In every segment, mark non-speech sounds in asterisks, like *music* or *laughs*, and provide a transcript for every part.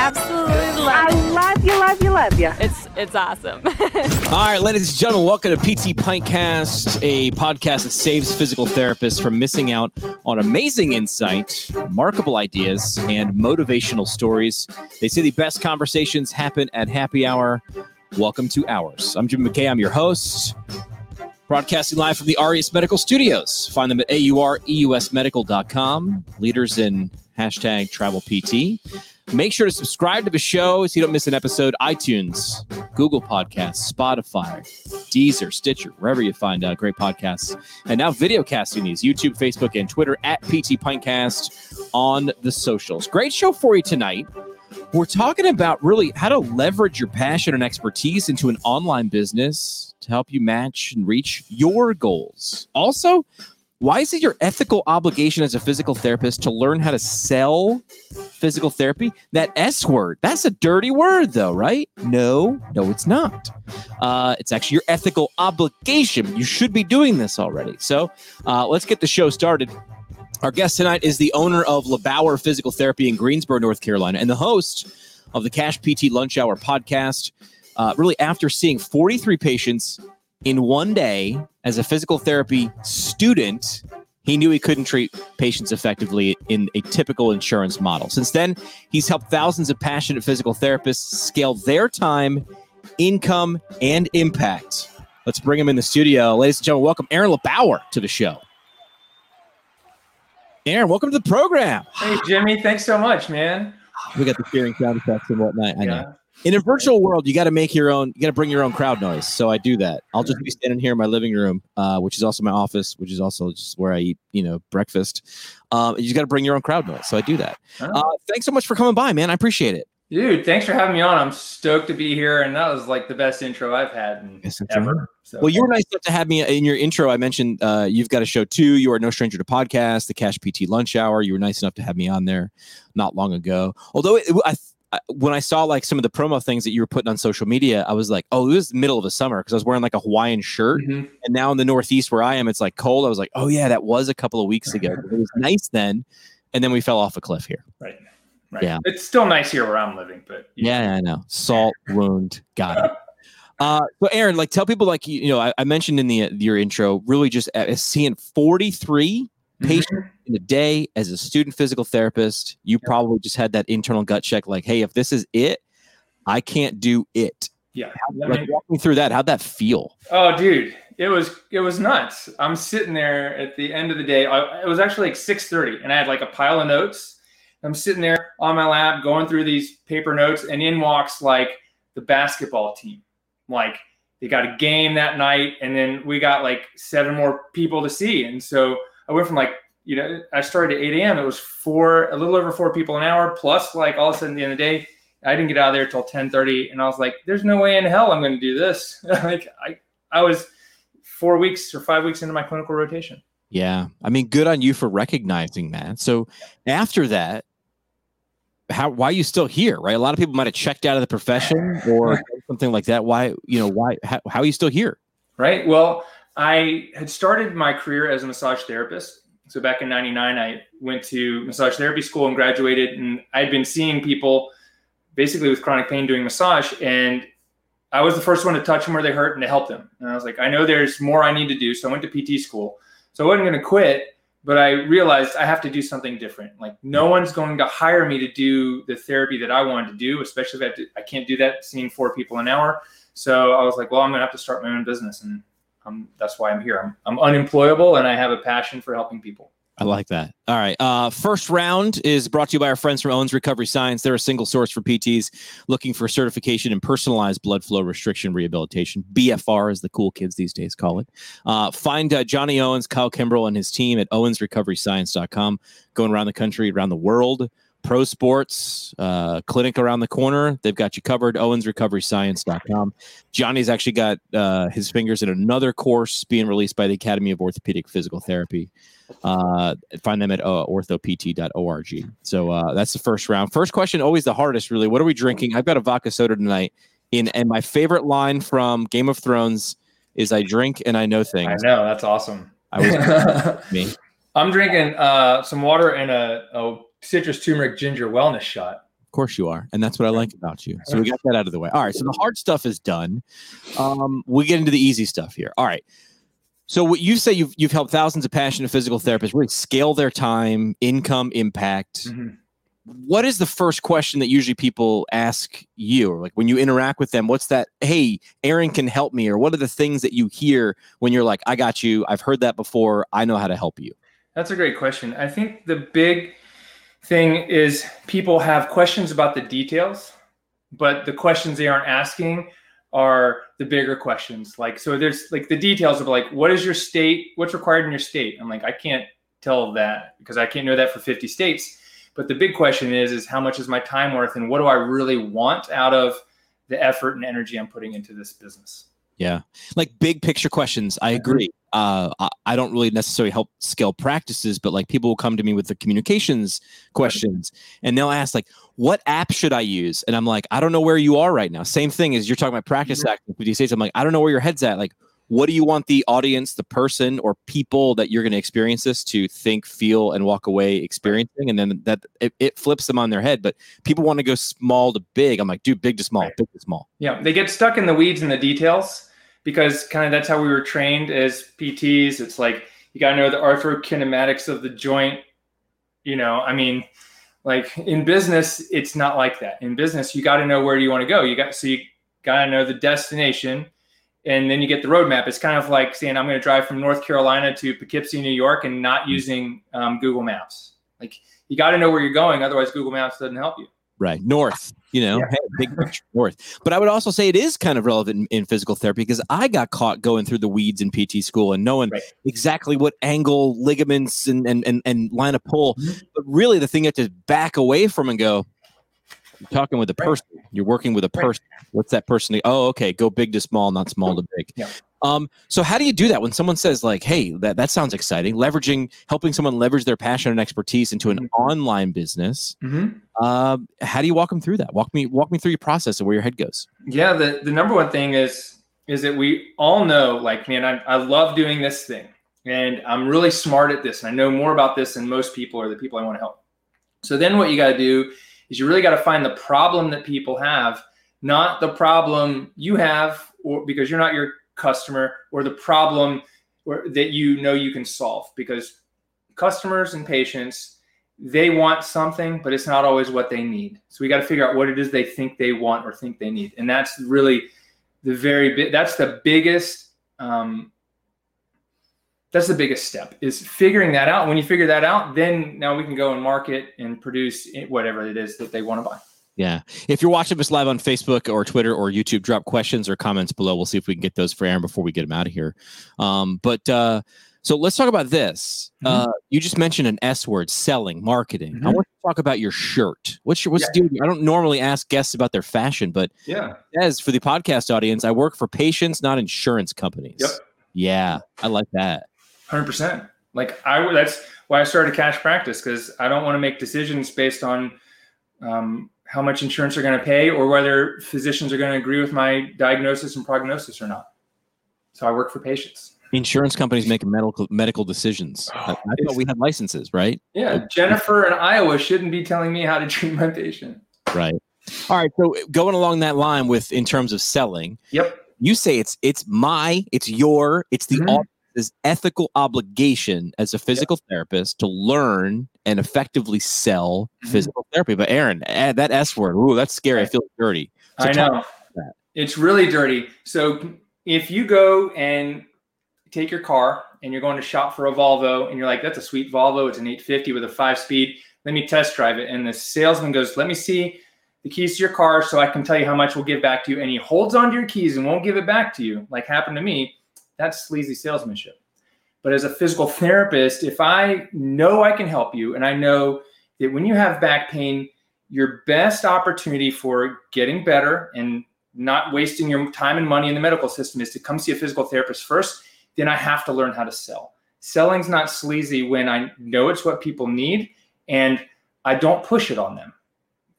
absolutely love I love you, love you, love you. It's it's awesome. *laughs* All right, ladies and gentlemen, welcome to PT Pintcast, a podcast that saves physical therapists from missing out on amazing insight, remarkable ideas, and motivational stories. They say the best conversations happen at happy hour. Welcome to ours. I'm Jim McKay. I'm your host. Broadcasting live from the Aureus Medical Studios. Find them at aureusmedical.com. Leaders in hashtag travel PT. Make sure to subscribe to the show so you don't miss an episode. iTunes, Google Podcasts, Spotify, Deezer, Stitcher, wherever you find uh, great podcasts. And now video casting these YouTube, Facebook, and Twitter at PT Pintcast on the socials. Great show for you tonight. We're talking about really how to leverage your passion and expertise into an online business to help you match and reach your goals. Also, why is it your ethical obligation as a physical therapist to learn how to sell physical therapy? That S word, that's a dirty word, though, right? No, no, it's not. Uh, it's actually your ethical obligation. You should be doing this already. So uh, let's get the show started. Our guest tonight is the owner of LeBauer Physical Therapy in Greensboro, North Carolina, and the host of the Cash PT Lunch Hour podcast. Uh, really, after seeing 43 patients in one day as a physical therapy student, he knew he couldn't treat patients effectively in a typical insurance model. Since then, he's helped thousands of passionate physical therapists scale their time, income, and impact. Let's bring him in the studio. Ladies and gentlemen, welcome Aaron LeBauer to the show. Aaron, welcome to the program. Hey, Jimmy, thanks so much, man. We got the cheering sound effects and whatnot. I know. In a virtual world, you got to make your own. You got to bring your own crowd noise. So I do that. I'll just be standing here in my living room, uh, which is also my office, which is also just where I eat, you know, breakfast. Um, you got to bring your own crowd noise. So I do that. Oh. Uh, thanks so much for coming by, man. I appreciate it. Dude, thanks for having me on. I'm stoked to be here, and that was like the best intro I've had in Yes, intro. ever. So, Well, you were nice enough to have me in your intro. I mentioned uh, you've got a show too. You are no stranger to podcasts, the Cash PT Lunch Hour. You were nice enough to have me on there not long ago. Although it, I, when I saw like some of the promo things that you were putting on social media, I was like, oh, it was the middle of the summer because I was wearing like a Hawaiian shirt. Mhm. And now in the Northeast where I am, it's like cold. I was like, oh yeah, that was a couple of weeks ago. It was nice then, and then we fell off a cliff here. right, right. Yeah. It's still nice here where I'm living, but Yeah, I know. Salt *laughs* wound. Got it. Uh, so Aaron, like, tell people, like, you, you know, I, I mentioned in the your intro, really just uh, seeing forty three Mhm. patients in a day as a student physical therapist. You probably just had that internal gut check, like, hey, if this is it, I can't do it. Yeah. Like, walk me through that. How'd that feel? Oh, dude, it was it was nuts. I'm sitting there at the end of the day. I, it was actually like 6:30, and I had like a pile of notes. I'm sitting there on my lap going through these paper notes, and in walks like the basketball team. Like they got a game that night, and then we got like seven more people to see. And so I went from like you know I started at 8 a.m. It was four, a little over four people an hour, plus like all of a sudden at the end of the day. I didn't get out of there till 10:30, and I was like, "There's no way in hell I'm going to do this." *laughs* like I, I was four weeks or five weeks into my clinical rotation. Yeah, I mean, good on you for recognizing that. So after that, how why are you still here? Right, a lot of people might have checked out of the profession or *laughs* something like that. Why, you know, why? How, how are you still here? Right. Well, I had started my career as a massage therapist. So back in '99, I went to massage therapy school and graduated, and I'd been seeing people basically with chronic pain doing massage, and I was the first one to touch them where they hurt and to help them. And I was like, I know there's more I need to do, so I went to PT school. So I wasn't going to quit, but I realized I have to do something different. Like no one's going to hire me to do the therapy that I wanted to do, especially if I, have to, I can't do that seeing four people an hour. So I was like, well, I'm going to have to start my own business, and um, that's why I'm here. I'm, I'm unemployable, and I have a passion for helping people. I like that. All right. Uh, first round is brought to you by our friends from Owens Recovery Science. They're a single source for PTs looking for certification in personalized blood flow restriction rehabilitation. BFR, as the cool kids these days call it. Uh, find uh, Johnny Owens, Kyle Kimbrell, and his team at owensrecoveryscience.com. Going around the country, around the world. Pro Sports uh, clinic around the corner. They've got you covered. OwensRecoveryScience.com. Johnny's actually got uh, his fingers in another course being released by the Academy of Orthopedic Physical Therapy. Uh, find them at uh, orthopt.org. So uh, that's the first round. First question, always the hardest, really. What are we drinking? I've got a vodka soda tonight. In and my favorite line from Game of Thrones is "I drink and I know things." I know that's awesome. I was *laughs* *laughs* me. I'm drinking uh, some water and a, a citrus turmeric ginger wellness shot. Of course you are. And that's what I like about you. So we got that out of the way. All right. So the hard stuff is done. Um, we get into the easy stuff here. All right. So what you say you've you've helped thousands of passionate physical therapists really scale their time, income, impact. Mhm. What is the first question that usually people ask you, or like when you interact with them? What's that? Hey, Aaron can help me, or what are the things that you hear when you're like, I got you. I've heard that before. I know how to help you. That's a great question. I think the big thing is people have questions about the details, but the questions they aren't asking are the bigger questions. Like, so there's like the details of like, what is your state? What's required in your state? I'm like, I can't tell that because I can't know that for 50 states. But the big question is, is how much is my time worth and what do I really want out of the effort and energy I'm putting into this business? Yeah. Like big picture questions. I agree. Uh, I, don't really necessarily help scale practices, but like people will come to me with the communications questions and they'll ask, like, what app should I use? And I'm like, I don't know where you are right now. Same thing as you're talking about practice Mhm. these states. I'm like, I don't know where your head's at. Like, what do you want the audience, the person, or people that you're going to experience this to think, feel, and walk away experiencing? And then that it, it flips them on their head. But people want to go small to big. I'm like, dude, big to small, Right. big to small. Yeah, they get stuck in the weeds and the details because kind of that's how we were trained as PTs. It's like you got to know the arthrokinematics of the joint. You know, I mean, like in business, it's not like that. In business, you got to know where you want to go. You got so you got to know the destination, and then you get the roadmap. It's kind of like saying I'm going to drive from North Carolina to Poughkeepsie, New York, and not using um, Google Maps. Like you got to know where you're going, otherwise Google Maps doesn't help you. Right. North, you know, Yeah. hey, big picture north. But I would also say it is kind of relevant in, in physical therapy because I got caught going through the weeds in PT school and knowing Right. exactly what angle, ligaments, and, and, and, and line of pull. Mhm. But really, the thing you have to back away from and go, you're talking with a Right. person, you're working with a Right. person. What's that person? Oh, okay. Go big to small, not small to big. Yeah. Um, so how do you do that when someone says like, "Hey, that, that sounds exciting"? Leveraging, helping someone leverage their passion and expertise into an Mhm. online business. Mm-hmm. Um, how do you walk them through that? Walk me walk me through your process and where your head goes. Yeah, the, the number one thing is is that we all know, like, man, I, I love doing this thing and I'm really smart at this and I know more about this than most people or the people I want to help. So then what you got to do is you really got to find the problem that people have, not the problem you have or because you're not your customer or the problem or, that you know you can solve because customers and patients they want something, but it's not always what they need. So we got to figure out what it is they think they want or think they need, and that's really the very big. That's the biggest. Um, that's the biggest step is figuring that out. When you figure that out, then now we can go and market and produce whatever it is that they want to buy. Yeah. If you're watching us live on Facebook or Twitter or YouTube, drop questions or comments below. We'll see if we can get those for Aaron before we get him out of here. Um, but uh, so let's talk about this. Mhm. Uh, you just mentioned an S word, selling, marketing. I Mhm. want to talk about your shirt. What's your what's the deal? I don't normally ask guests about their fashion, but Yeah. as for the podcast audience, I work for patients, not insurance companies. Yep. Yeah, I like that. Hundred percent. Like I, that's why I started cash practice because I don't want to make decisions based on um, how much insurance are going to pay or whether physicians are going to agree with my diagnosis and prognosis or not. So I work for patients. Insurance companies make medical medical decisions. I, I thought It's- we had licenses, right? Yeah, Jennifer in Iowa shouldn't be telling me how to treat my patient. Right. All right. So going along that line with in terms of selling, Yep. you say it's it's my, it's your, it's the Mhm. Audience's ethical obligation as a physical therapist to learn and effectively sell Mhm. physical therapy. But Aaron, add that S word. Ooh, that's scary. I Right. feel dirty. So I know. It's really dirty. So if you go and take your car and you're going to shop for a Volvo and you're like, that's a sweet Volvo. It's an 850 with a five speed. Let me test drive it. And the salesman goes, let me see the keys to your car so I can tell you how much we'll give back to you. And he holds onto your keys and won't give it back to you, like happened to me. That's sleazy salesmanship. But as a physical therapist, if I know I can help you and I know that when you have back pain, your best opportunity for getting better and not wasting your time and money in the medical system is to come see a physical therapist first. Then I have to learn how to sell. Selling's not sleazy when I know it's what people need and I don't push it on them.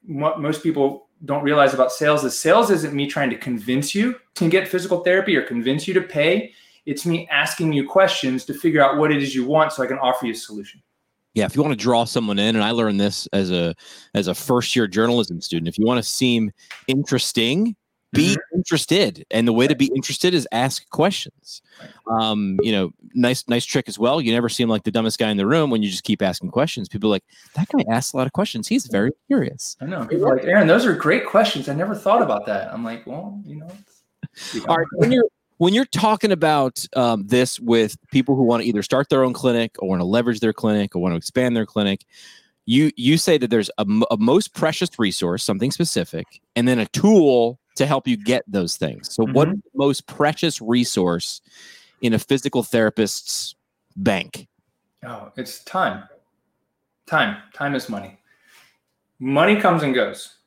What most people don't realize about sales is sales isn't me trying to convince you to get physical therapy or convince you to pay. It's me asking you questions to figure out what it is you want so I can offer you a solution. Yeah, if you want to draw someone in, and I learned this as a as a first year journalism student, if you want to seem interesting, be Mhm. interested, and the way to be interested is ask questions. Um, you know, nice nice trick as well. You never seem like the dumbest guy in the room when you just keep asking questions. People are like that guy asks a lot of questions. He's very curious. I know. People are like, Aaron, those are great questions. I never thought about that. I'm like, well, you know. it's- you know. All right, when you're when you're talking about um, this with people who want to either start their own clinic or want to leverage their clinic or want to expand their clinic, you you say that there's a, a most precious resource, something specific, and then a tool to help you get those things. So, what is the most precious resource in a physical therapist's bank? Oh, it's time. Time. Time is money. Money comes and goes.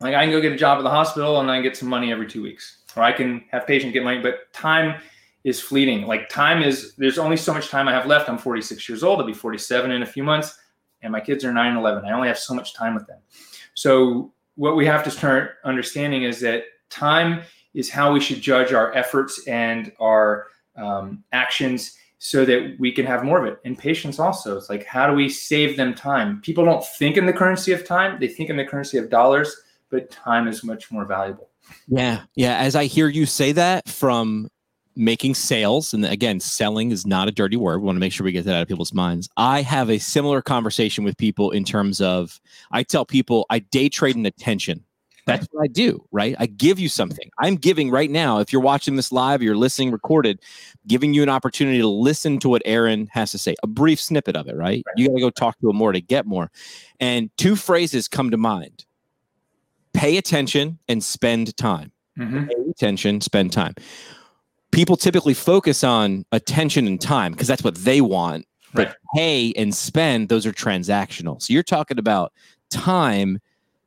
Like I can go get a job at the hospital and I get some money every two weeks, or I can have patients get money. But time is fleeting. Like time is. There's only so much time I have left. I'm 46 years old. I'll be 47 in a few months, and my kids are 9 and 11. I only have so much time with them. So what we have to start understanding is that time is how we should judge our efforts and our um, actions so that we can have more of it. And patience also. It's like, how do we save them time? People don't think in the currency of time, they think in the currency of dollars, but time is much more valuable. Yeah, yeah. As I hear you say that from making sales, and again, selling is not a dirty word. We want to make sure we get that out of people's minds. I have a similar conversation with people in terms of I tell people I day trade in attention. That's what I do, right? I give you something. I'm giving right now. If you're watching this live, you're listening recorded, giving you an opportunity to listen to what Aaron has to say, a brief snippet of it, right? You got to go talk to him more to get more. And two phrases come to mind pay attention and spend time Mhm. pay attention, spend time. People typically focus on attention and time because that's what they want. But Right. pay and spend, those are transactional. So you're talking about time,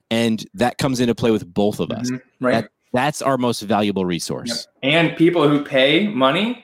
and that comes into play with both of us. Mhm. Right. That's our most valuable resource. Yep. And people who pay money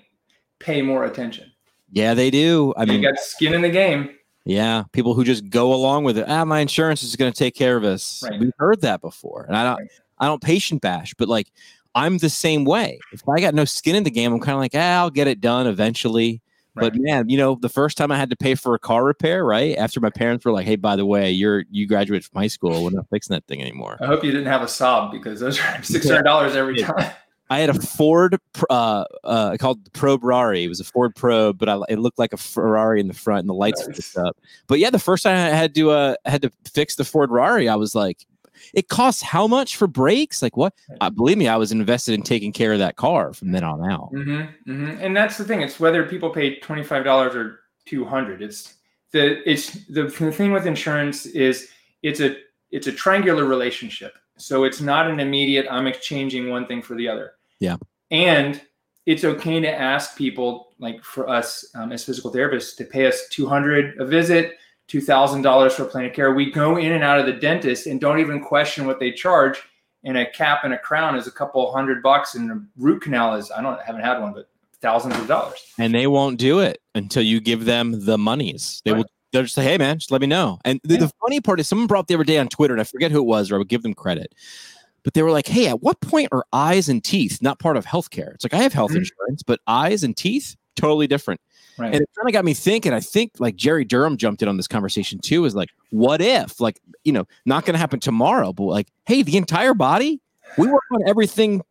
pay more attention. Yeah, they do. I mean, you got skin in the game. Yeah, people who just go along with it. Ah, my insurance is going to take care of us. Right. We've heard that before, and I don't. Right. I don't patient bash, but like I'm the same way. If I got no skin in the game, I'm kind of like, ah, I'll get it done eventually. But Right. man, you know, the first time I had to pay for a car repair, right? After my parents were like, "Hey, by the way, you're you graduated from high school. We're not fixing that thing anymore." I hope you didn't have a Saab because those are *laughs* six hundred dollars every time. I had a Ford uh, uh, called the Probe Rari. It was a Ford Probe, but I, it looked like a Ferrari in the front, and the lights Nice. flipped up. But yeah, the first time I had to uh, had to fix the Ford Rari, I was like, "It costs how much for brakes? Like what?" Uh, believe me, I was invested in taking care of that car from then on out. hmm hmm And that's the thing. It's whether people pay twenty five dollars or two hundred. It's the it's the, the thing with insurance is it's a it's a triangular relationship. So it's not an immediate. I'm exchanging one thing for the other. Yeah. And it's okay to ask people, like for us um, as physical therapists, to pay us two hundred a visit, two thousand dollars for plan of care. We go in and out of the dentist and don't even question what they charge. And a cap and a crown is a couple hundred bucks, and a root canal is I don't I haven't had one, but thousands of dollars. and they won't do it until you give them the monies. They will. They'll just say, "Hey, man, just let me know." And the, the funny part is, someone brought up the other day on Twitter, and I forget who it was, or I would give them credit. But they were like, "Hey, at what point are eyes and teeth not part of healthcare?" It's like I have health Mhm. insurance, but eyes and teeth totally different. Right. And it kind of got me thinking. I think like Jerry Durham jumped in on this conversation too. Is like, what if, like, you know, not going to happen tomorrow, but like, hey, the entire body, we work on everything.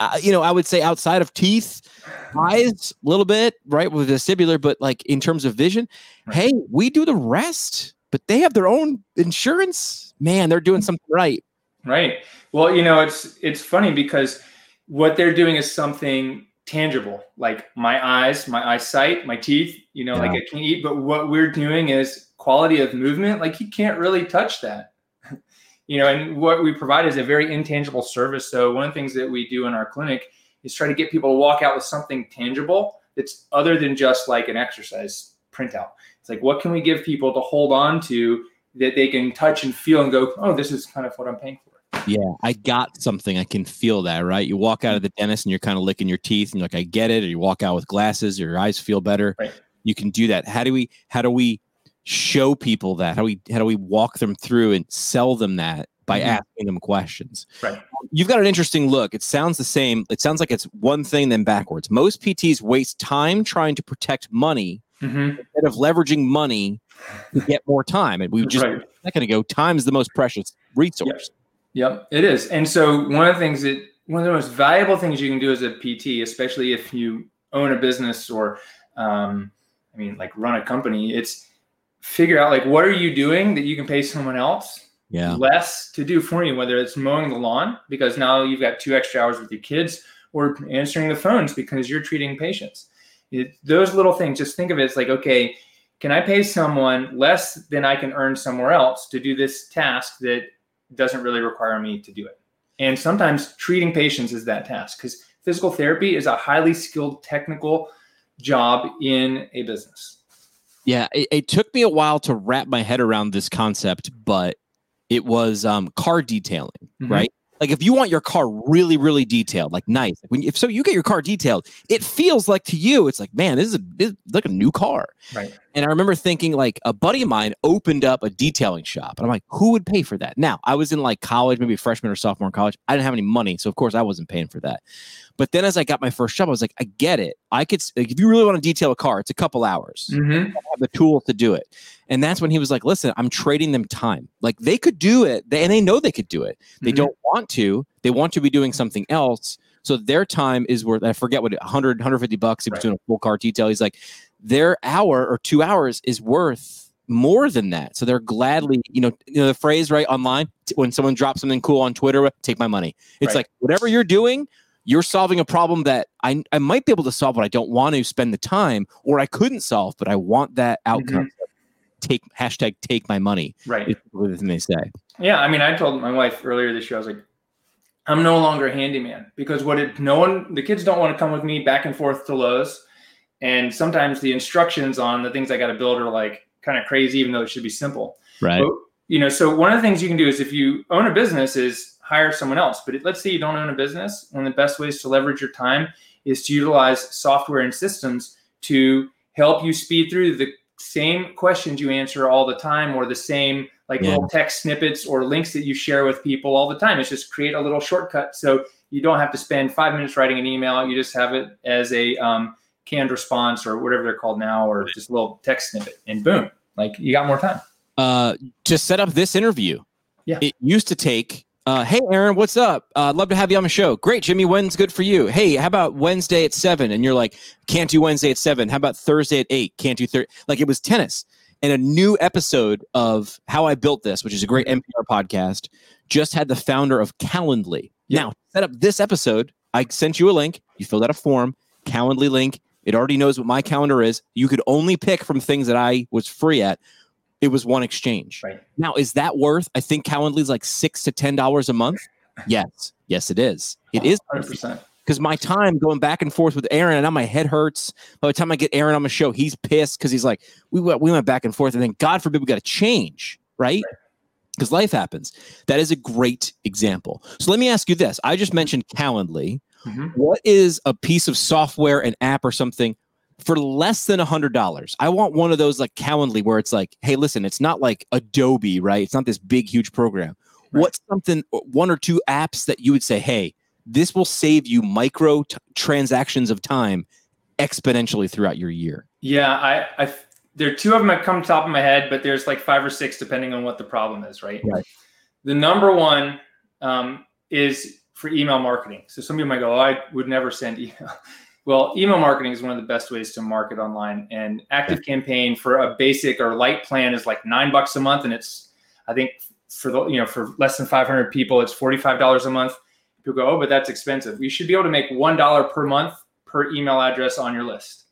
Uh, you know, I would say outside of teeth, eyes, a little bit, right, with vestibular, but like in terms of vision, hey, we do the rest. But they have their own insurance. Man, they're doing something right. Right. Well, you know, it's it's funny because what they're doing is something tangible, like my eyes, my eyesight, my teeth. You know, like I can eat, but what we're doing is quality of movement. Like you can't really touch that. You know, and what we provide is a very intangible service. So one of the things that we do in our clinic is try to get people to walk out with something tangible that's other than just like an exercise printout. It's like what can we give people to hold on to that they can touch and feel and go, oh, this is kind of what I'm paying for. Yeah, I got something. I can feel that, right? You walk out of the dentist and you're kind of licking your teeth and you're like, I get it. Or you walk out with glasses, your eyes feel better. Right. You can do that. How do we how do we show people that? How do we how do we walk them through and sell them that by Mhm. asking them questions? Right. You've got an interesting look. It sounds the same. It sounds like it's one thing then backwards. Most PTs waste time trying to protect money Mhm. instead of leveraging money to get more time. And we just Right. a second ago, time is the most precious resource. Yep, it is. And so one of the things that one of the most valuable things you can do as a PT, especially if you own a business or um, I mean like run a company, it's figure out like what are you doing that you can pay someone else Yeah. less to do for you, whether it's mowing the lawn because now you've got two extra hours with your kids or answering the phones because you're treating patients. It, those little things, just think of it as like, okay, can I pay someone less than I can earn somewhere else to do this task that doesn't really require me to do it? And sometimes treating patients is that task because physical therapy is a highly skilled technical job in a business. Yeah, it, it took me a while to wrap my head around this concept, but it was um, car detailing, Mhm. right? Like if you want your car really, really detailed, like nice, when if so, you get your car detailed, it feels like to you, it's like, man, this is a this is like a new car. Right. And I remember thinking, like, a buddy of mine opened up a detailing shop, and I'm like, who would pay for that? Now, I was in like college, maybe freshman or sophomore in college. I didn't have any money, so of course I wasn't paying for that. But then as I got my first job, I was like, I get it. I could, like, if you really want to detail a car, it's a couple hours Mm-hmm. have the tools to do it. And that's when he was like, listen, I'm trading them time. Like they could do it they, and they know they could do it. They Mhm. don't want to. They want to be doing something else. So their time is worth, I forget what, 100, 150 bucks if Right. doing a full car detail. He's like, their hour or two hours is worth more than that. So they're gladly, mm-hmm. you know, you know the phrase right online when someone drops something cool on Twitter, take my money. It's Right. like whatever you're doing, you're solving a problem that I, I might be able to solve, but I don't want to spend the time, or I couldn't solve, but I want that outcome. Mm-hmm. Take hashtag take my money. Right. Is the thing they say. Yeah, I mean, I told my wife earlier this year, I was like, I'm no longer a handyman because what it, no one, the kids don't want to come with me back and forth to Lowe's. And sometimes the instructions on the things I got to build are like kind of crazy, even though it should be simple. Right. But, you know, so one of the things you can do is if you own a business is hire someone else. But let's say you don't own a business. One of the best ways to leverage your time is to utilize software and systems to help you speed through the same questions you answer all the time or the same like Yeah. little text snippets or links that you share with people all the time. It's just create a little shortcut so you don't have to spend five minutes writing an email. You just have it as a um, canned response or whatever they're called now, or just a little text snippet, and boom, like you got more time. Uh, to set up this interview, Yeah. it used to take. Uh, hey, Aaron, what's up? Uh, I'd love to have you on the show. Great, Jimmy. When's good for you? Hey, how about Wednesday at seven? And you're like, can't do Wednesday at seven. How about Thursday at eight? Can't do Thursday. Like it was tennis. And a new episode of How I Built This, which is a great NPR podcast, just had the founder of Calendly. Yeah. Now, set up this episode. I sent you a link. You filled out a form. Calendly link. It already knows what my calendar is. You could only pick from things that I was free at. It was one exchange. Right. Now, is that worth? I think Calendly is like six to ten dollars a month. Yes, yes, it is. It is percent. because my time going back and forth with Aaron, and now my head hurts. By the time I get Aaron on the show, he's pissed because he's like, we went, we went back and forth, and then God forbid we got to change, right? Because life happens. That is a great example. So let me ask you this: I just mentioned Calendly. Mhm. What is a piece of software, an app, or something? For less than a hundred dollars, I want one of those like Calendly, where it's like, hey, listen, it's not like Adobe, right? It's not this big, huge program. Right. What's something, one or two apps that you would say, hey, this will save you micro t- transactions of time exponentially throughout your year. Yeah, I, I, there are two of them that come top of my head, but there's like five or six depending on what the problem is, right? Right. The number one um, is for email marketing. So some people might go, oh, I would never send email. *laughs* Well, email marketing is one of the best ways to market online. And Active Campaign for a basic or light plan is like nine bucks a month, and it's I think for the you know for less than 500 people, it's forty five dollars a month. People go, oh, but that's expensive. You should be able to make one dollar per month per email address on your list.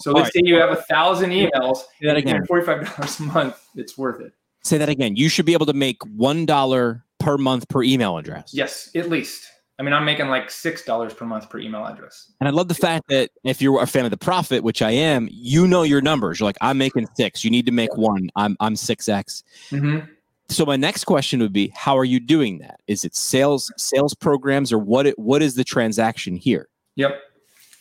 So All let's say you have a thousand emails, Say that again. forty-five *laughs* dollars a month. It's worth it. Say that again. You should be able to make one dollar per month per email address. Yes, at least. I mean, I'm making like six dollars per month per email address. And I love the fact that if you're a fan of the profit, which I am, you know your numbers. You're like, I'm making six. You need to make one. I'm I'm six x. Mm-hmm. So my next question would be, how are you doing that? Is it sales sales programs or what? It, what is the transaction here? Yep.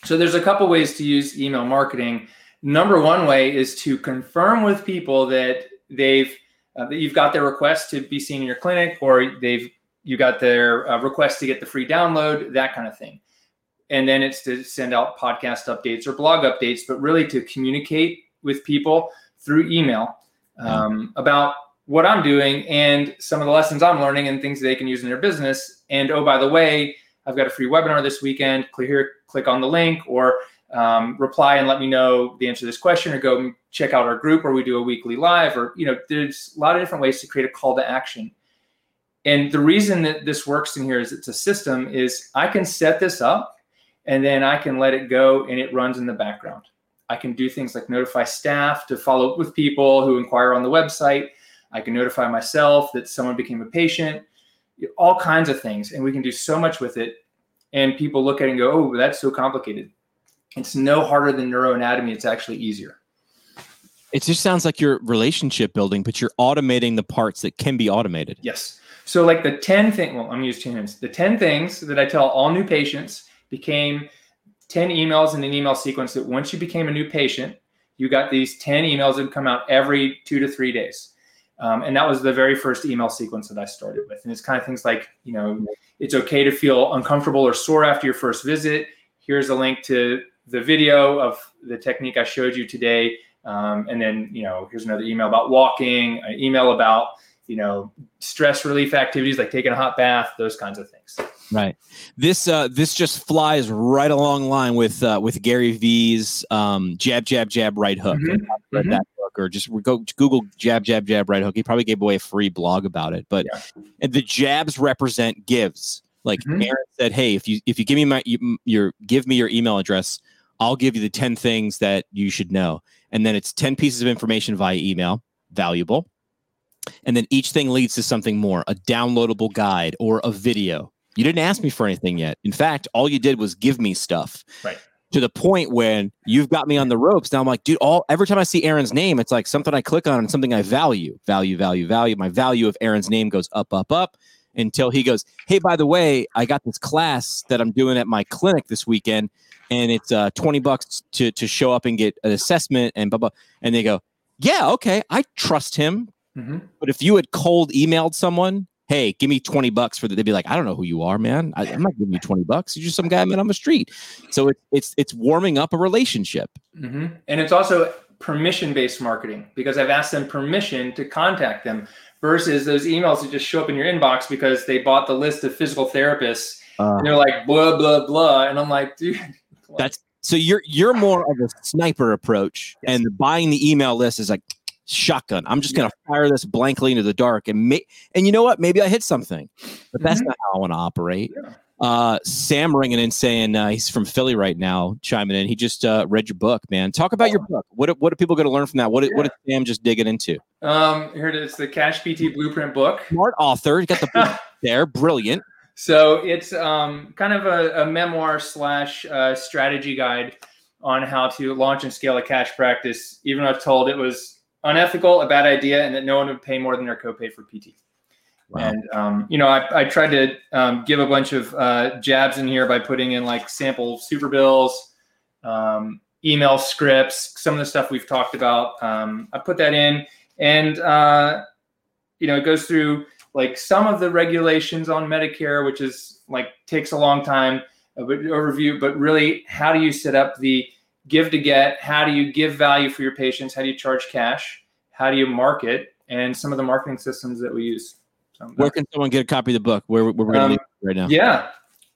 So there's a couple ways to use email marketing. Number one way is to confirm with people that they've uh, that you've got their request to be seen in your clinic, or they've you got their uh, request to get the free download, that kind of thing. And then it's to send out podcast updates or blog updates, but really to communicate with people through email um, about what I'm doing and some of the lessons I'm learning and things they can use in their business. And oh, by the way, I've got a free webinar this weekend. Click here, click on the link, or um, reply and let me know the answer to this question, or go check out our group or we do a weekly live. Or you know, there's a lot of different ways to create a call to action. And the reason that this works in here is it's a system. Is I can set this up, and then I can let it go, and it runs in the background. I can do things like notify staff to follow up with people who inquire on the website. I can notify myself that someone became a patient, all kinds of things. And we can do so much with it. And people look at it and go, oh, that's so complicated. It's no harder than neuroanatomy. It's actually easier. It just sounds like you're relationship building, but you're automating the parts that can be automated. Yes. So, like the 10 things, well, I'm going to use 10 minutes. The 10 things that I tell all new patients became 10 emails in an email sequence that once you became a new patient, you got these 10 emails that come out every two to three days. Um, and that was the very first email sequence that I started with. And it's kind of things like, you know, it's okay to feel uncomfortable or sore after your first visit. Here's a link to the video of the technique I showed you today. Um, and then, you know, here's another email about walking, an email about, you know, stress relief activities like taking a hot bath, those kinds of things. Right. This uh, this just flies right along line with uh, with Gary Vee's um, jab jab jab right hook. Mhm. Read Mhm. that book or just go Google jab jab jab right hook. He probably gave away a free blog about it. But and the jabs represent gives. Like Mhm. Aaron said, hey, if you if you give me my your give me your email address, I'll give you the ten things that you should know. And then it's ten pieces of information via email, valuable. And then each thing leads to something more, a downloadable guide or a video. You didn't ask me for anything yet. In fact, all you did was give me stuff. Right. To the point when you've got me on the ropes. Now I'm like, dude, all every time I see Aaron's name, it's like something I click on and something I value. Value, value, value. My value of Aaron's name goes up, up, up until he goes, Hey, by the way, I got this class that I'm doing at my clinic this weekend, and it's uh 20 bucks to to show up and get an assessment and blah blah. And they go, Yeah, okay, I trust him. Mhm. But if you had cold emailed someone, hey, give me 20 bucks for that, they'd be like, I don't know who you are, man. I, I'm not giving you 20 bucks. You're just some guy I met on the street. So it, it's it's warming up a relationship. hmm And it's also permission based marketing because I've asked them permission to contact them versus those emails that just show up in your inbox because they bought the list of physical therapists Uh, and they're like, blah, blah, blah. And I'm like, dude, That's so you're you're more of a sniper approach, Yes. and buying the email list is like shotgun. I'm just gonna fire this blankly into the dark, and may, and you know what? Maybe I hit something, but that's Mhm. not how I want to operate. Yeah. Uh, Sam ringing in saying uh, he's from Philly right now, chiming in. He just uh, read your book, man. Talk about your book. What are- what are people going to learn from that? What what is Sam just digging into? um, here it is the Cash PT Blueprint book. Smart author. You got the book *laughs* there. Brilliant. So it's um, kind of a, a memoir slash uh, strategy guide on how to launch and scale a cash practice. Even though I was told it was unethical, a bad idea, and that no one would pay more than their copay for PT. Wow. And um, you know, I, I tried to um, give a bunch of uh, jabs in here by putting in like sample super bills, um, email scripts, some of the stuff we've talked about. Um, I put that in, and uh, you know, it goes through like some of the regulations on Medicare, which is like takes a long time of an overview, but really, how do you set up the give to get? How do you give value for your patients? How do you charge cash? How do you market? And some of the marketing systems that we use. So Where can someone get a copy of the book? Where, where we're going to Um, leave it right now? yeah.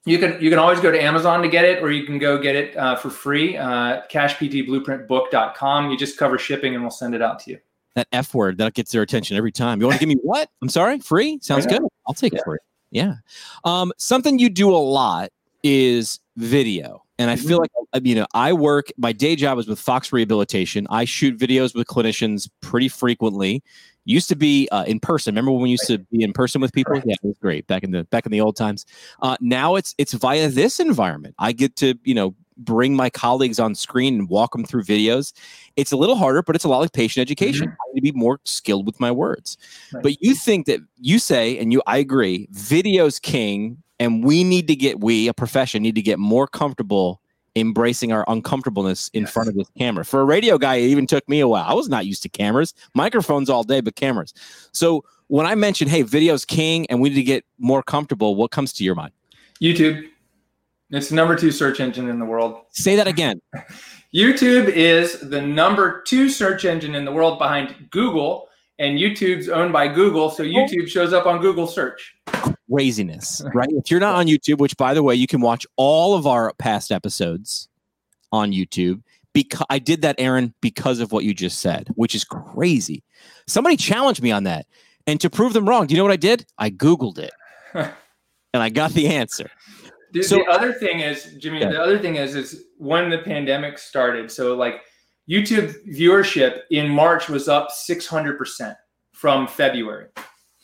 You can you can always go to Amazon to get it, or you can go get it uh, for free. Uh, cashptblueprintbook.com. You just cover shipping, and we'll send it out to you. That F word that gets their attention every time. You want to give me *laughs* what? I'm sorry, free? Sounds good. I'll take Yeah. it for you. Yeah. Um, something you do a lot is video. And I feel like uh, you know, I work my day job is with Fox Rehabilitation. I shoot videos with clinicians pretty frequently. Used to be uh, in person. Remember when we used to be in person with people? Yeah, it was great back in the back in the old times. Uh, now it's it's via this environment. I get to you know bring my colleagues on screen and walk them through videos. It's a little harder, but it's a lot like patient education. Mm-hmm. I need to be more skilled with my words. Right. But you think that you say, and you, I agree, video's king, and we need to get, we, a profession, need to get more comfortable embracing our uncomfortableness in Yes. front of this camera. For a radio guy, it even took me a while. I was not used to cameras, microphones all day, but cameras. So when I mentioned, hey, video's king, and we need to get more comfortable, what comes to your mind? YouTube. It's the number two search engine in the world. Say that again. *laughs* YouTube is the number two search engine in the world behind Google, and YouTube's owned by Google, so YouTube shows up on Google search. Craziness, *laughs* right? if you're not on YouTube, which by the way, you can watch all of our past episodes on YouTube. Because I did that, Aaron, because of what you just said, which is crazy. Somebody challenged me on that. And to prove them wrong, do you know what I did? I Googled it *laughs* and I got the answer. The, So- the other thing is, Jimmy, Yeah. the other thing is, is when the pandemic started. So like YouTube viewership in March was up 600% from February.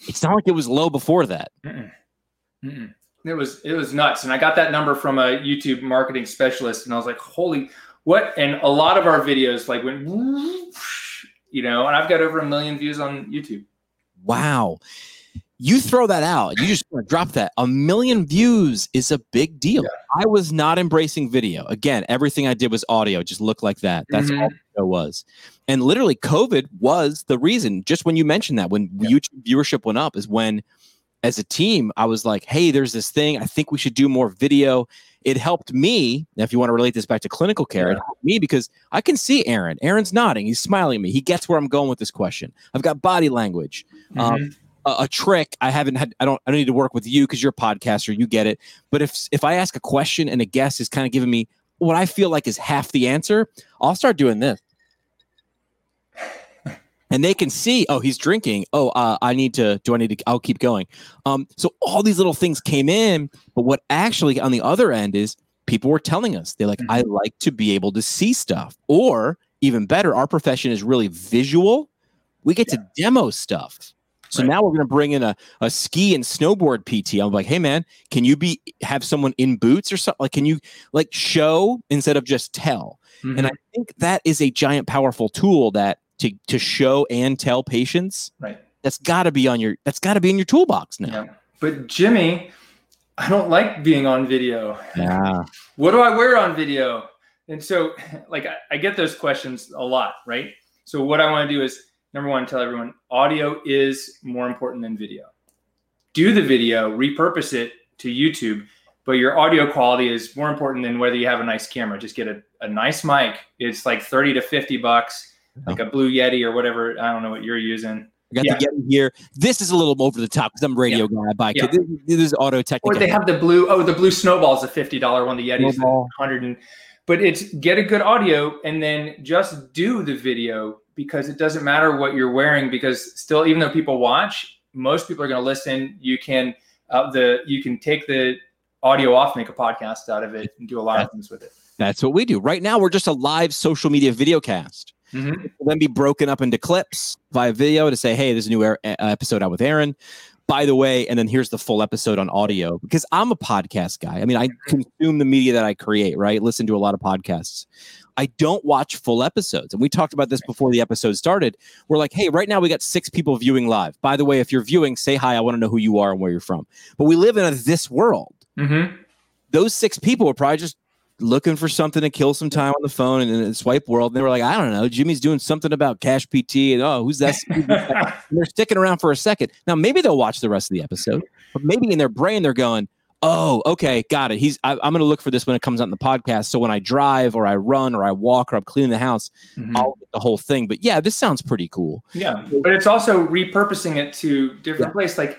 It's not like it was low before that. Mm-mm. It was it was nuts, and I got that number from a YouTube marketing specialist, and I was like, "Holy what!" And a lot of our videos like went, you know, and I've got over a million views on YouTube. Wow. You throw that out. You just drop that. A million views is a big deal. I was not embracing video. Again, everything I did was audio. Just looked like that. That's Mhm. all it was. And literally, COVID was the reason. Just when you mentioned that, when Yeah. YouTube viewership went up, is when, as a team, I was like, "Hey, there's this thing. I think we should do more video." It helped me. Now, if you want to relate this back to clinical care, it helped me because I can see Aaron. Aaron's nodding. He's smiling at me. He gets where I'm going with this question. I've got body language Um, Mhm. A, a trick I haven't had I don't I don't need to work with you because you're a podcaster you get it. But if if I ask a question and a guest is kind of giving me what I feel like is half the answer I'll start doing this. And they can see oh he's drinking. Oh uh, I need to do I need to I'll keep going. Um so all these little things came in but what actually on the other end is people were telling us. They're like Mhm. I like to be able to see stuff. Or even better our profession is really visual. We get to demo stuff so Right. now we're going to bring in a, a ski and snowboard PT. I'm like, hey man, can you be have someone in boots or something? Like, can you like show instead of just tell? And mm-hmm. I think that is a giant, powerful tool that to to show and tell patients. right. That's got to be on your. That's got to be in your toolbox now. Yeah. But Jimmy, I don't like being on video. Yeah. What do I wear on video? And so, *laughs* like, I, I get those questions a lot, right? So, what I want to do is number one, tell everyone audio is more important than video. Do the video, repurpose it to YouTube, but your audio quality is more important than whether you have a nice camera. Just get a, a nice mic. It's like 30 to 50 bucks, like a Blue Yeti or whatever. I don't know what you're using. I got Yeah. to get here. This is a little over the top because I'm a radio guy. I buy Yeah. this, this is Audio-Technica. Or they have the blue. Oh, the blue snowball is a fifty dollar one. The Yeti's Snowball. hundred and. But it's get a good audio and then just do the video because it doesn't matter what you're wearing because still even though people watch, most people are going to listen. You can uh, the you can take the audio off, make a podcast out of it, and do a lot of things with it. That's what we do. Right now, we're just a live social media video cast. Mhm. It will then be broken up into clips via video to say, hey, there's a new er- uh, episode out with Aaron. By the way, and then here's the full episode on audio because I'm a podcast guy. I mean, I consume the media that I create, right? Listen to a lot of podcasts. I don't watch full episodes. And we talked about this before the episode started. We're like, hey, right now we got six people viewing live. By the way, if you're viewing, say hi. I want to know who you are and where you're from. But we live in a this world Mhm. those six people were probably just looking for something to kill some time on the phone and in the swipe world. And they were like, I don't know, Jimmy's doing something about Cash PT, and oh, who's that? who's *laughs* that? And they're sticking around for a second. Now, maybe they'll watch the rest of the episode, but maybe in their brain they're going, "Oh, okay, got it. He's. I, I'm going to look for this when it comes out in the podcast. So when I drive or I run or I walk or I'm cleaning the house, Mhm. I'll get the whole thing. But yeah, this sounds pretty cool. Yeah, but it's also repurposing it to different place. Like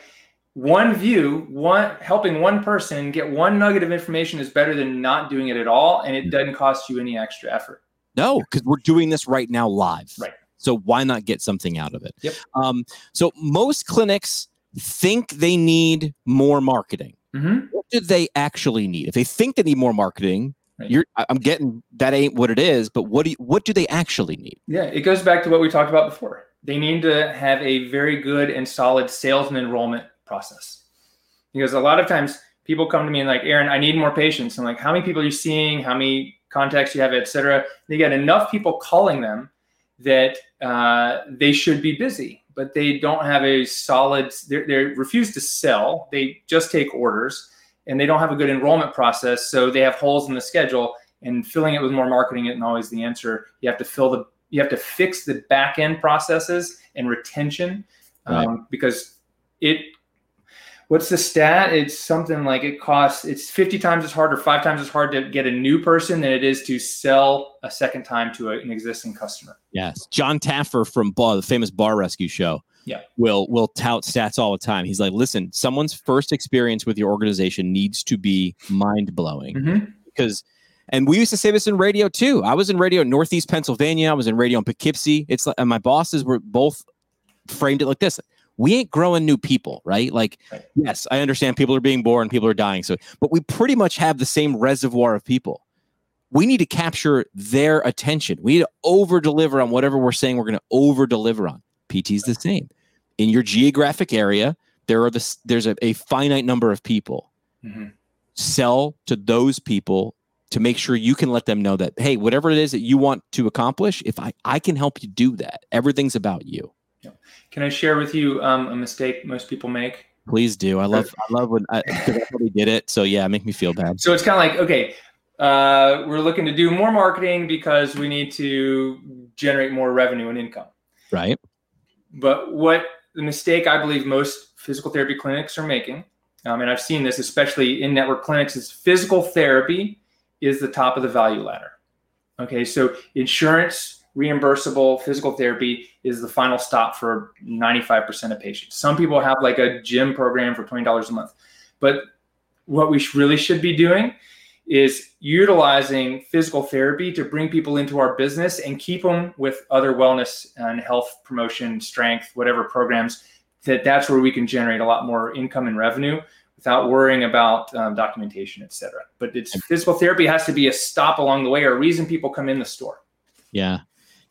one view, one helping one person get one nugget of information is better than not doing it at all, and it doesn't cost you any extra effort. No, because we're doing this right now live. Right. So why not get something out of it? Yep. Um, so most clinics think they need more marketing. Mhm. Do they actually need? If they think they need more marketing, Right. you're I'm getting that ain't what it is, but what do you, what do they actually need? Yeah, it goes back to what we talked about before. They need to have a very good and solid sales and enrollment process. Because a lot of times people come to me and like, Aaron, I need more patients. I'm like, how many people are you seeing? How many contacts you have, et cetera. They get enough people calling them that uh, they should be busy, but they don't have a solid, they refuse to sell. They just take orders and they don't have a good enrollment process. So they have holes in the schedule and filling it with more marketing isn't always the answer. You have to fill the, you have to fix the back end processes and retention um, because it, what's the stat? It's something like it costs it's 50 times as hard or five times as hard to get a new person than it is to sell a second time to a, an existing customer. Yes, Jon Taffer from Bar, the famous Bar Rescue Show. Yeah. will will tout stats all the time. He's like, listen, someone's first experience with your organization needs to be mind blowing Mhm. because. And we used to say this in radio too. I was in radio in Northeast Pennsylvania. I was in radio in Poughkeepsie. It's like, and my bosses were both framed it like this: we ain't growing new people, right? Like, Right. yes, I understand people are being born, people are dying, so but we pretty much have the same reservoir of people. We need to capture their attention. We need to over deliver on whatever we're saying we're going to over deliver on. PT's the same. In your geographic area, there are this there's a, a finite number of people. Mhm. Sell to those people to make sure you can let them know that hey, whatever it is that you want to accomplish, if I I can help you do that. Everything's about you. Can I share with you um, a mistake most people make? Please do. I love I love when I, *laughs* I did it. So yeah, make me feel bad. So it's kind of like, okay, uh, we're looking to do more marketing because we need to generate more revenue and income. Right? But what the mistake I believe most physical therapy clinics are making, um, and I've seen this especially in network clinics, is physical therapy is the top of the value ladder. Okay, so insurance reimbursable physical therapy is the final stop for 95% of patients. Some people have like a gym program for $20 a month. But what we really should be doing is utilizing physical therapy to bring people into our business and keep them with other wellness and health promotion, strength, whatever programs. That that's where we can generate a lot more income and revenue without worrying about um, documentation, et cetera. But it's physical therapy has to be a stop along the way or a reason people come in the store. Yeah.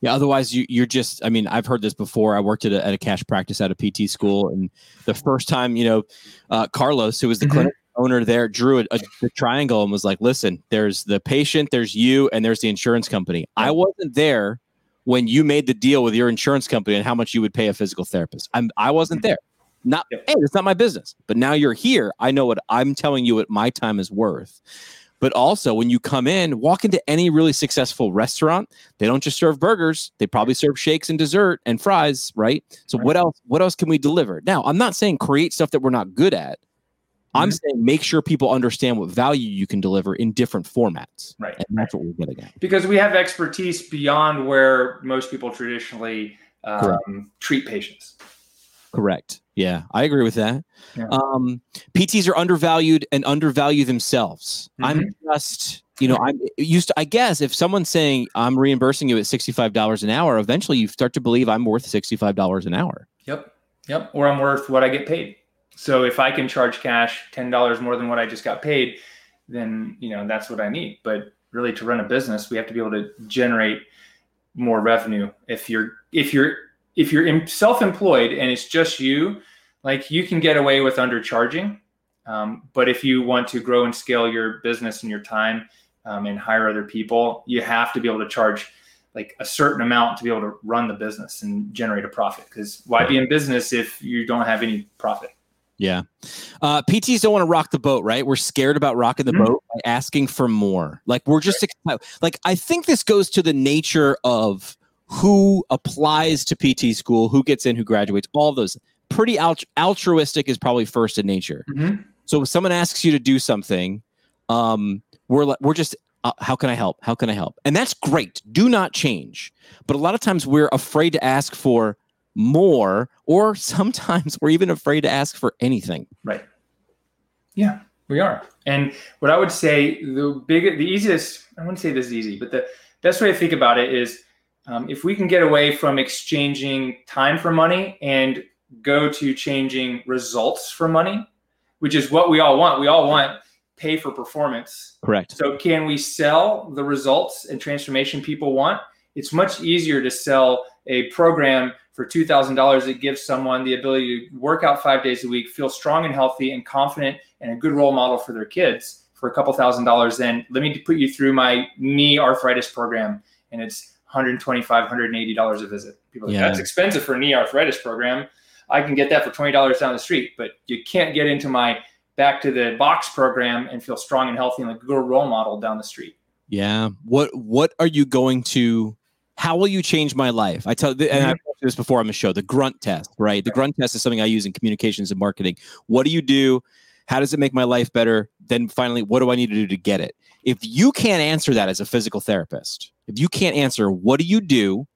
Yeah. Otherwise, you you're just. I mean, I've heard this before. I worked at a, at a cash practice at a PT school, and the first time, you know, uh, Carlos, who was the Mhm. clinic owner there, drew a, a, triangle and was like, "Listen, there's the patient, there's you, and there's the insurance company. I wasn't there when you made the deal with your insurance company and how much you would pay a physical therapist. I'm I wasn't mm-hmm. there. Not hey, it's not my business. But now you're here. I know what I'm telling you what my time is worth." But also, when you come in, walk into any really successful restaurant, they don't just serve burgers they probably serve shakes and dessert and fries right so Right. what else what else can we deliver now i'm not saying create stuff that we're not good at i'm saying make sure people understand what value you can deliver in different formats Right. and that's what we're getting at because we have expertise beyond where most people traditionally um, treat patients. correct yeah i agree with that Yeah. um pts are undervalued and undervalue themselves i'm Mm-hmm. just you know i'm used to i guess if someone's saying i'm reimbursing you at $65 an hour eventually you start to believe i'm worth $65 an hour Yep. Yep. Or I'm worth what I get paid. So if I can charge cash ten dollars more than what I just got paid, then you know that's what I need. But really, to run a business, we have to be able to generate more revenue. If you're if you're if you're self-employed and it's just you, like you can get away with undercharging. Um, but if you want to grow and scale your business and your time um, and hire other people, you have to be able to charge like a certain amount to be able to run the business and generate a profit. Because why be in business if you don't have any profit? Yeah. Uh, PTs don't want to rock the boat, right? We're scared about rocking the Mhm. boat by asking for more. Like we're just. Like I think this goes to the nature of who applies to PT school, who gets in, who graduates, all those. Pretty alt- altruistic is probably first in nature. Mhm. So if someone asks you to do something, um, we're like, we're just, uh, how can I help? How can I help? And that's great. Do not change. But a lot of times we're afraid to ask for more, or *laughs* sometimes we're even afraid to ask for anything. Right. Yeah, we are. And what I would say, the big, the easiest, I wouldn't say this is easy, but the best way to think about it is um, if we can get away from exchanging time for money and go to changing results for money, which is what we all want. We all want pay for performance. Correct. So can we sell the results and transformation people want? It's much easier to sell a program for $2,000 it gives someone the ability to work out five days a week, feel strong and healthy and confident and a good role model for their kids for a couple thousand dollars. Then let me put you through my knee arthritis program and it's 125, $180 a visit. People are like, Yeah. that's expensive for a knee arthritis program. I can get that for $20 down the street, but you can't get into my back to the box program and feel strong and healthy and like a good role model down the street. Yeah. What What are you going to? How will you change my life? I tell, and I've mm-hmm. Through this before on the show. The grunt test, right? The grunt test is something I use in communications and marketing. What do you do? How does it make my life better? Then finally, what do I need to do to get it? If you can't answer that as a physical therapist, if you can't answer, what do you do?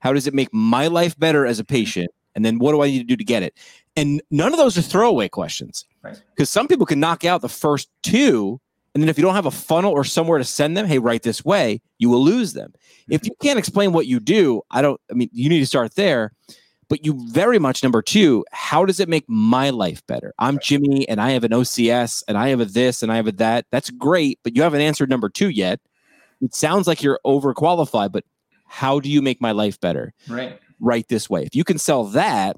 How does it make my life better as a mm-hmm. patient? And then what do I need to do to get it? And none of those are throwaway questions. Right. Because some people can knock out the first two. And then if you don't have a funnel or somewhere to send them, hey, right this way, you will lose them. If you can't explain what you do, I don't, I mean, you need to start there. But you very much, number two, how does it make my life better? I'm Jimmy and I have an OCS and I have a this and I have a that. That's great, but you haven't answered number two yet. It sounds like you're overqualified, but how do you make my life better? Right. right this way. If you can sell that,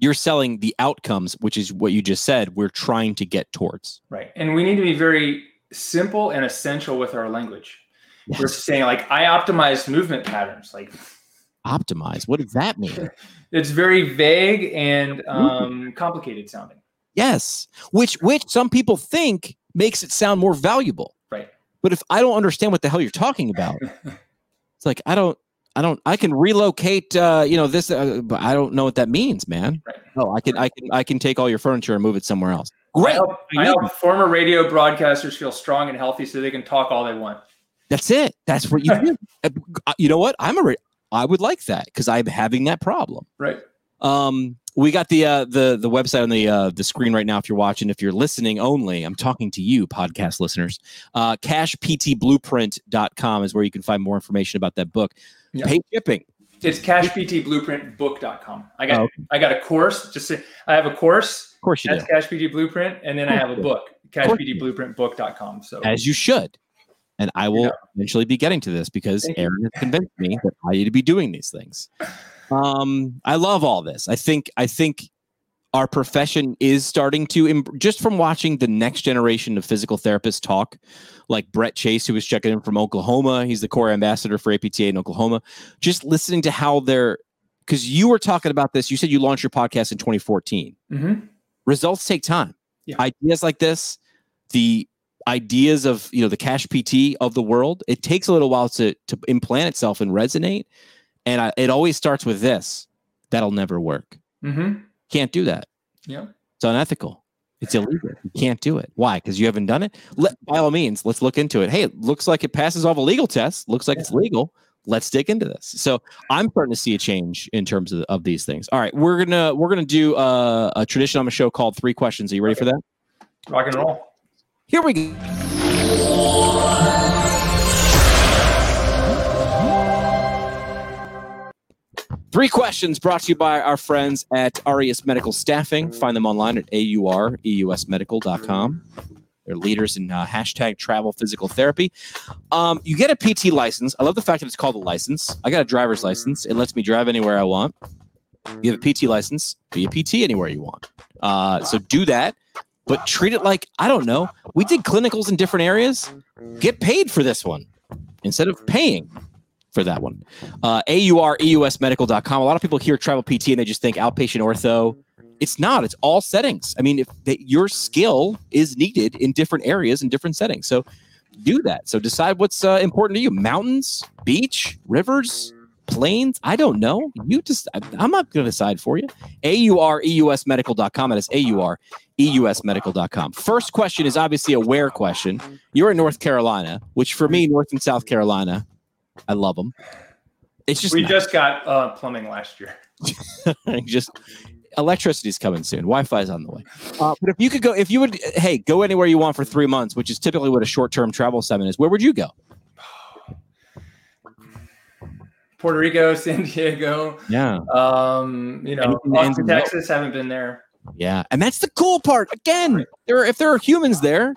you're selling the outcomes, which is what you just said, we're trying to get towards. Right. And we need to be very simple and essential with our language. We're saying like I optimize movement patterns. Like Optimize. What does that mean? *laughs* it's very vague and um, complicated sounding. yes. Which which some people think makes it sound more valuable. Right. But if I don't understand what the hell you're talking about, *laughs* it's like I don't I don't I can relocate uh you know this uh, but I don't know what that means, man. Right. Oh, I can I can I can take all your furniture and move it somewhere else. I Great. help, I I know. help former radio broadcasters feel strong and healthy so they can talk all they want. That's it. That's what you *laughs* do. Uh, You know what? I'm a. Re- I would like that because I'm having that problem. Right. Um, we got the uh, the the website on the uh, the screen right now. If you're watching, if you're listening only, I'm talking to you, podcast listeners. Uh, CashPTBlueprint.com is where you can find more information about that book. Yeah. Pay shipping. It's cashptblueprintbook.com. I got Oh, I got a course. Just say, I have a course. Of course you do, That's Cash PT Blueprint, and then I have a book, course you do. cashptblueprintbook.com. So as you should. And I will Yeah. eventually be getting to this because Thank you. Aaron has convinced me that I need to be doing these things. Um, I love all this. I think I think our profession is starting to im- just from watching the next generation of physical therapists talk, like Brett Chase, who was checking in from Oklahoma. He's the core ambassador for APTA in Oklahoma. Just listening to how they're because you were talking about this. You said you launched your podcast in 2014 Mhm. results take time. Yeah. Ideas like this, the ideas of you know the cash PT of the world, it takes a little while to to implant itself and resonate. And I, it always starts with this: that'll never work. Mhm. Can't do that. Yeah. It's unethical. It's illegal. You can't do it. Why? Because you haven't done it. Let, by all means, let's look into it. Hey, it looks like it passes all the legal tests. Looks like it's legal. Let's dig into this. So I'm starting to see a change in terms of, of these things. All right, we're gonna we're gonna do uh, a tradition on the show called Three Questions. Are you ready for that? Rock and roll. Here we go. Three questions brought to you by our friends at Aureus Medical Staffing. Find them online at aureusmedical.com. They're leaders in uh, hashtag travel physical therapy. Um, you get a PT license. I love the fact that it's called a license. I got a driver's license. It lets me drive anywhere I want. You have a PT license, be a PT anywhere you want. Uh, so do that, but treat it like, I don't know, we did clinicals in different areas. Get paid for this one instead of paying for that one. Uh, AUREUSmedical.com. A lot of people hear travel PT and they just think outpatient ortho. It's not. It's all settings. I mean, if they, your skill is needed in different areas and different settings, so do that. So decide what's uh, important to you: mountains, beach, rivers, plains. I don't know. You just. I'm not going to decide for you. AUREUSmedical.com. That is AUREUSmedical.com. First question is obviously a where question. You're in North Carolina, which for me, North and South Carolina, I love them. It's just we nice. just got uh, plumbing last year. *laughs* *laughs* just electricity's coming soon. Wi-Fi's on the way. Uh, but if you could go, if you would, hey, go anywhere you want for three months, which is typically what a short-term travel assignment is. Where would you go? *sighs* Puerto Rico, *laughs* San Diego, Yeah, um, you know, Anything Austin, in. Texas. Haven't been there. yeah, and that's the cool part. Again, there are, if there are humans there,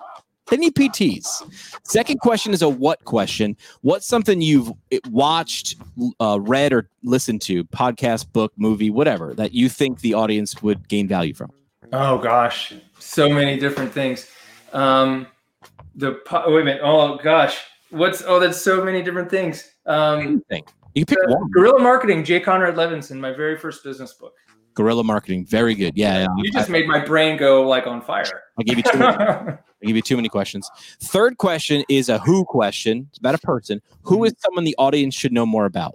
they need PTs. Second question is a what question. What's something you've eh, watched, uh, read, or listened to, podcast, book, movie, whatever, that you think the audience would gain value from? Oh gosh, so many different things. Um, the po- wait a minute. Oh gosh, what's oh that's so many different things. Um, Anything. You pick one. Guerrilla Marketing, Jay Conrad Levinson, my very first business book. Guerrilla marketing, very good. Yeah, yeah. You I- just made my brain go like on fire. I gave you too many. *laughs* I give you too many questions. Third question is a who question. It's about a person. Who is someone the audience should know more about?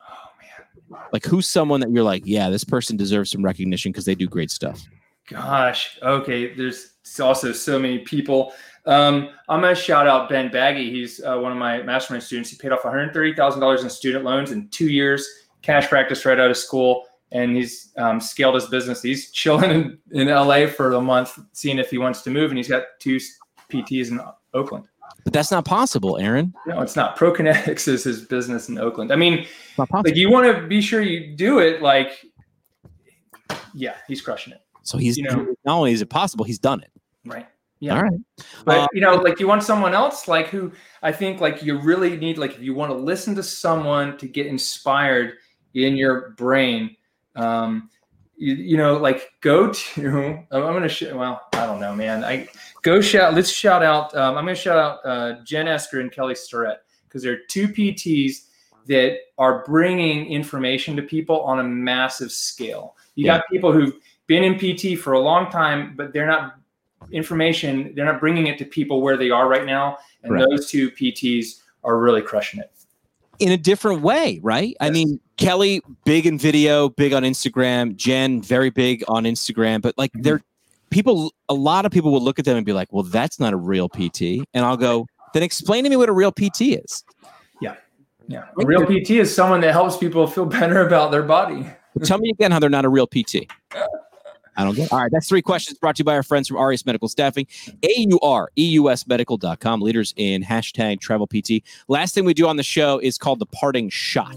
oh man, Like, who's someone that you're like, yeah, this person deserves some recognition because they do great stuff? Gosh, okay. There's also so many people. Um, I'm gonna shout out Ben Baggy. He's uh, one of my mastermind students. He paid off $130,000 in student loans in two years, cash practice right out of school, and he's um, scaled his business. He's chilling in, in LA for a month, seeing if he wants to move, and he's got two PTs in Oakland. But that's not possible, Aaron. No, it's not. ProKinetics *laughs* is his business in Oakland. I mean, like you want to be sure you do it. Like, yeah, he's crushing it. So he's you know, not only is it possible, he's done it. Right. Yeah. All right. But uh, you know, like you want someone else, like who I think like you really need, like if you want to listen to someone to get inspired in your brain, um, you, you know, like go to. *laughs* I'm gonna. Sh- well, I don't know, man. I go shout. Let's shout out. Um, I'm gonna shout out uh, Jen Esker and Kelly Starrett because they're two PTs that are bringing information to people on a massive scale. You yeah. got people who've been in PT for a long time, but they're not information. They're not bringing it to people where they are right now, and right. those two PTs are really crushing it in a different way, right? Yes. I mean, Kelly, big in video, big on Instagram. Jen, very big on Instagram, but like mm-hmm. they're people, a lot of people will look at them and be like, well, that's not a real PT. And I'll go, then explain to me what a real PT is. Yeah. Yeah. A real PT is someone that helps people feel *laughs* better about their body. *laughs* Tell me again how they're not a real PT. *laughs* I don't get it. All right. That's three questions brought to you by our friends from Aureus Medical Staffing, A-U-R-E-U-S medical.com, leaders in hashtag travel PT. Last thing we do on the show is called the parting shot.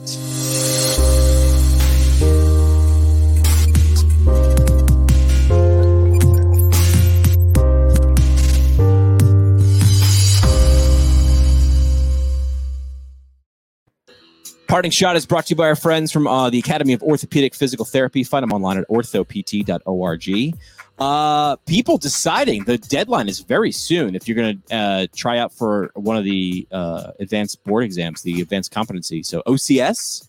Parting Shot is brought to you by our friends from uh, the Academy of Orthopedic Physical Therapy. Find them online at orthopt.org. Uh, people deciding the deadline is very soon. If you're going to uh, try out for one of the uh, advanced board exams, the advanced competency. So, OCS,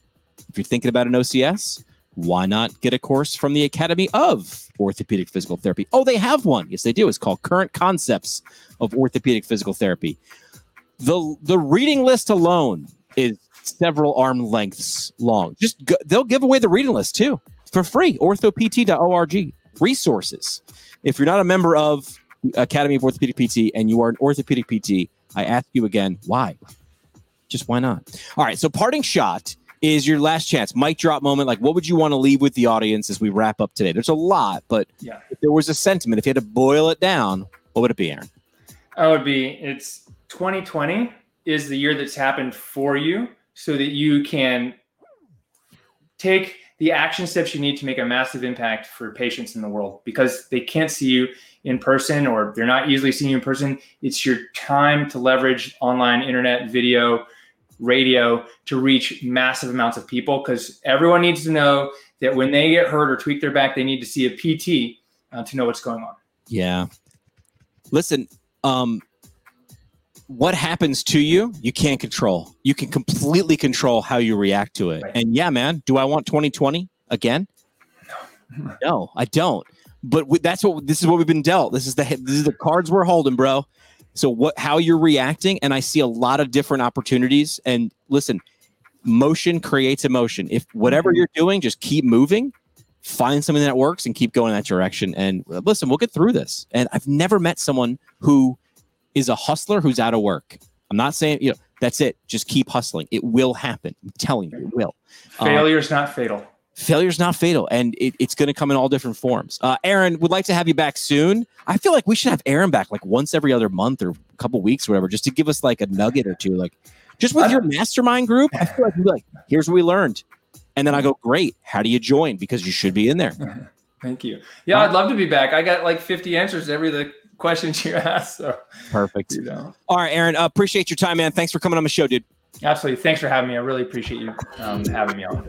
if you're thinking about an OCS, why not get a course from the Academy of Orthopedic Physical Therapy? Oh, they have one. Yes, they do. It's called Current Concepts of Orthopedic Physical Therapy. The, the reading list alone is several arm lengths long. Just go, they'll give away the reading list too for free. Orthopt.org resources. If you're not a member of Academy of Orthopedic PT and you are an orthopedic PT, I ask you again, why? Just why not? All right. So parting shot is your last chance. Mic drop moment. Like, what would you want to leave with the audience as we wrap up today? There's a lot, but yeah. if there was a sentiment, if you had to boil it down, what would it be, Aaron? I would be it's 2020 is the year that's happened for you so that you can take the action steps you need to make a massive impact for patients in the world because they can't see you in person or they're not easily seeing you in person. It's your time to leverage online, internet, video, radio to reach massive amounts of people because everyone needs to know that when they get hurt or tweak their back, they need to see a PT uh, to know what's going on. Yeah. Listen, um, what happens to you, you can't control. You can completely control how you react to it. Right. And yeah, man, do I want 2020 again? No, no I don't. But we, that's what this is what we've been dealt. This is the this is the cards we're holding, bro. So what how you're reacting and I see a lot of different opportunities and listen, motion creates emotion. If whatever mm-hmm. you're doing, just keep moving, find something that works and keep going that direction and listen, we'll get through this. And I've never met someone who is a hustler who's out of work. I'm not saying, you know, that's it. Just keep hustling. It will happen. I'm telling you, it will. Failure's um, not fatal. Failure's not fatal, and it, it's going to come in all different forms. Uh, Aaron, would like to have you back soon. I feel like we should have Aaron back like once every other month or a couple weeks or whatever, just to give us like a nugget or two. Like, just with your mastermind group, I feel like like, here's what we learned, and then I go, great. How do you join? Because you should be in there. *laughs* Thank you. Yeah, I'd love to be back. I got like 50 answers to every the questions you asked. So perfect. You know. All right, Aaron. Uh, appreciate your time, man. Thanks for coming on the show, dude. Absolutely. Thanks for having me. I really appreciate you um, having me on.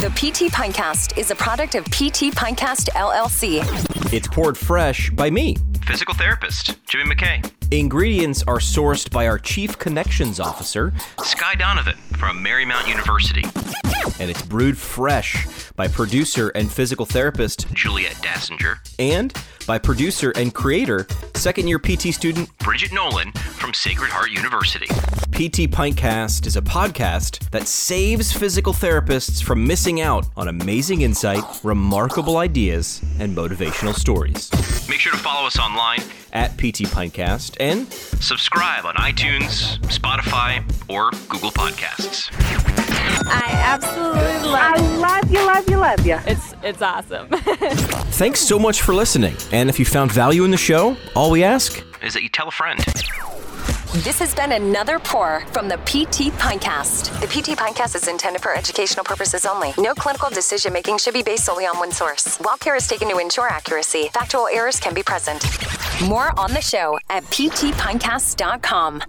The PT Pintcast is a product of PT Pintcast LLC. It's poured fresh by me. Physical therapist Jimmy McKay. Ingredients are sourced by our Chief Connections Officer, Sky Donovan from Marymount University. And it's brewed fresh by producer and physical therapist, Juliet Dassinger. and by producer and creator, second year PT student. Bridget Nolan from Sacred Heart University. PT Pintcast is a podcast that saves physical therapists from missing out on amazing insight, remarkable ideas, and motivational stories. Make sure to follow us online, At PT Pintcast and subscribe on iTunes, Spotify, or Google Podcasts. I absolutely I love love you, love you, love you. It's it's awesome. *laughs* thanks so much for listening. And if you found value in the show, all we ask Is that you tell a friend. This has been another pour from the PT Pintcast. The PT Pintcast is intended for educational purposes only. No clinical decision making should be based solely on one source. While care is taken to ensure accuracy, factual errors can be present. More on the show at ptpintcast.com.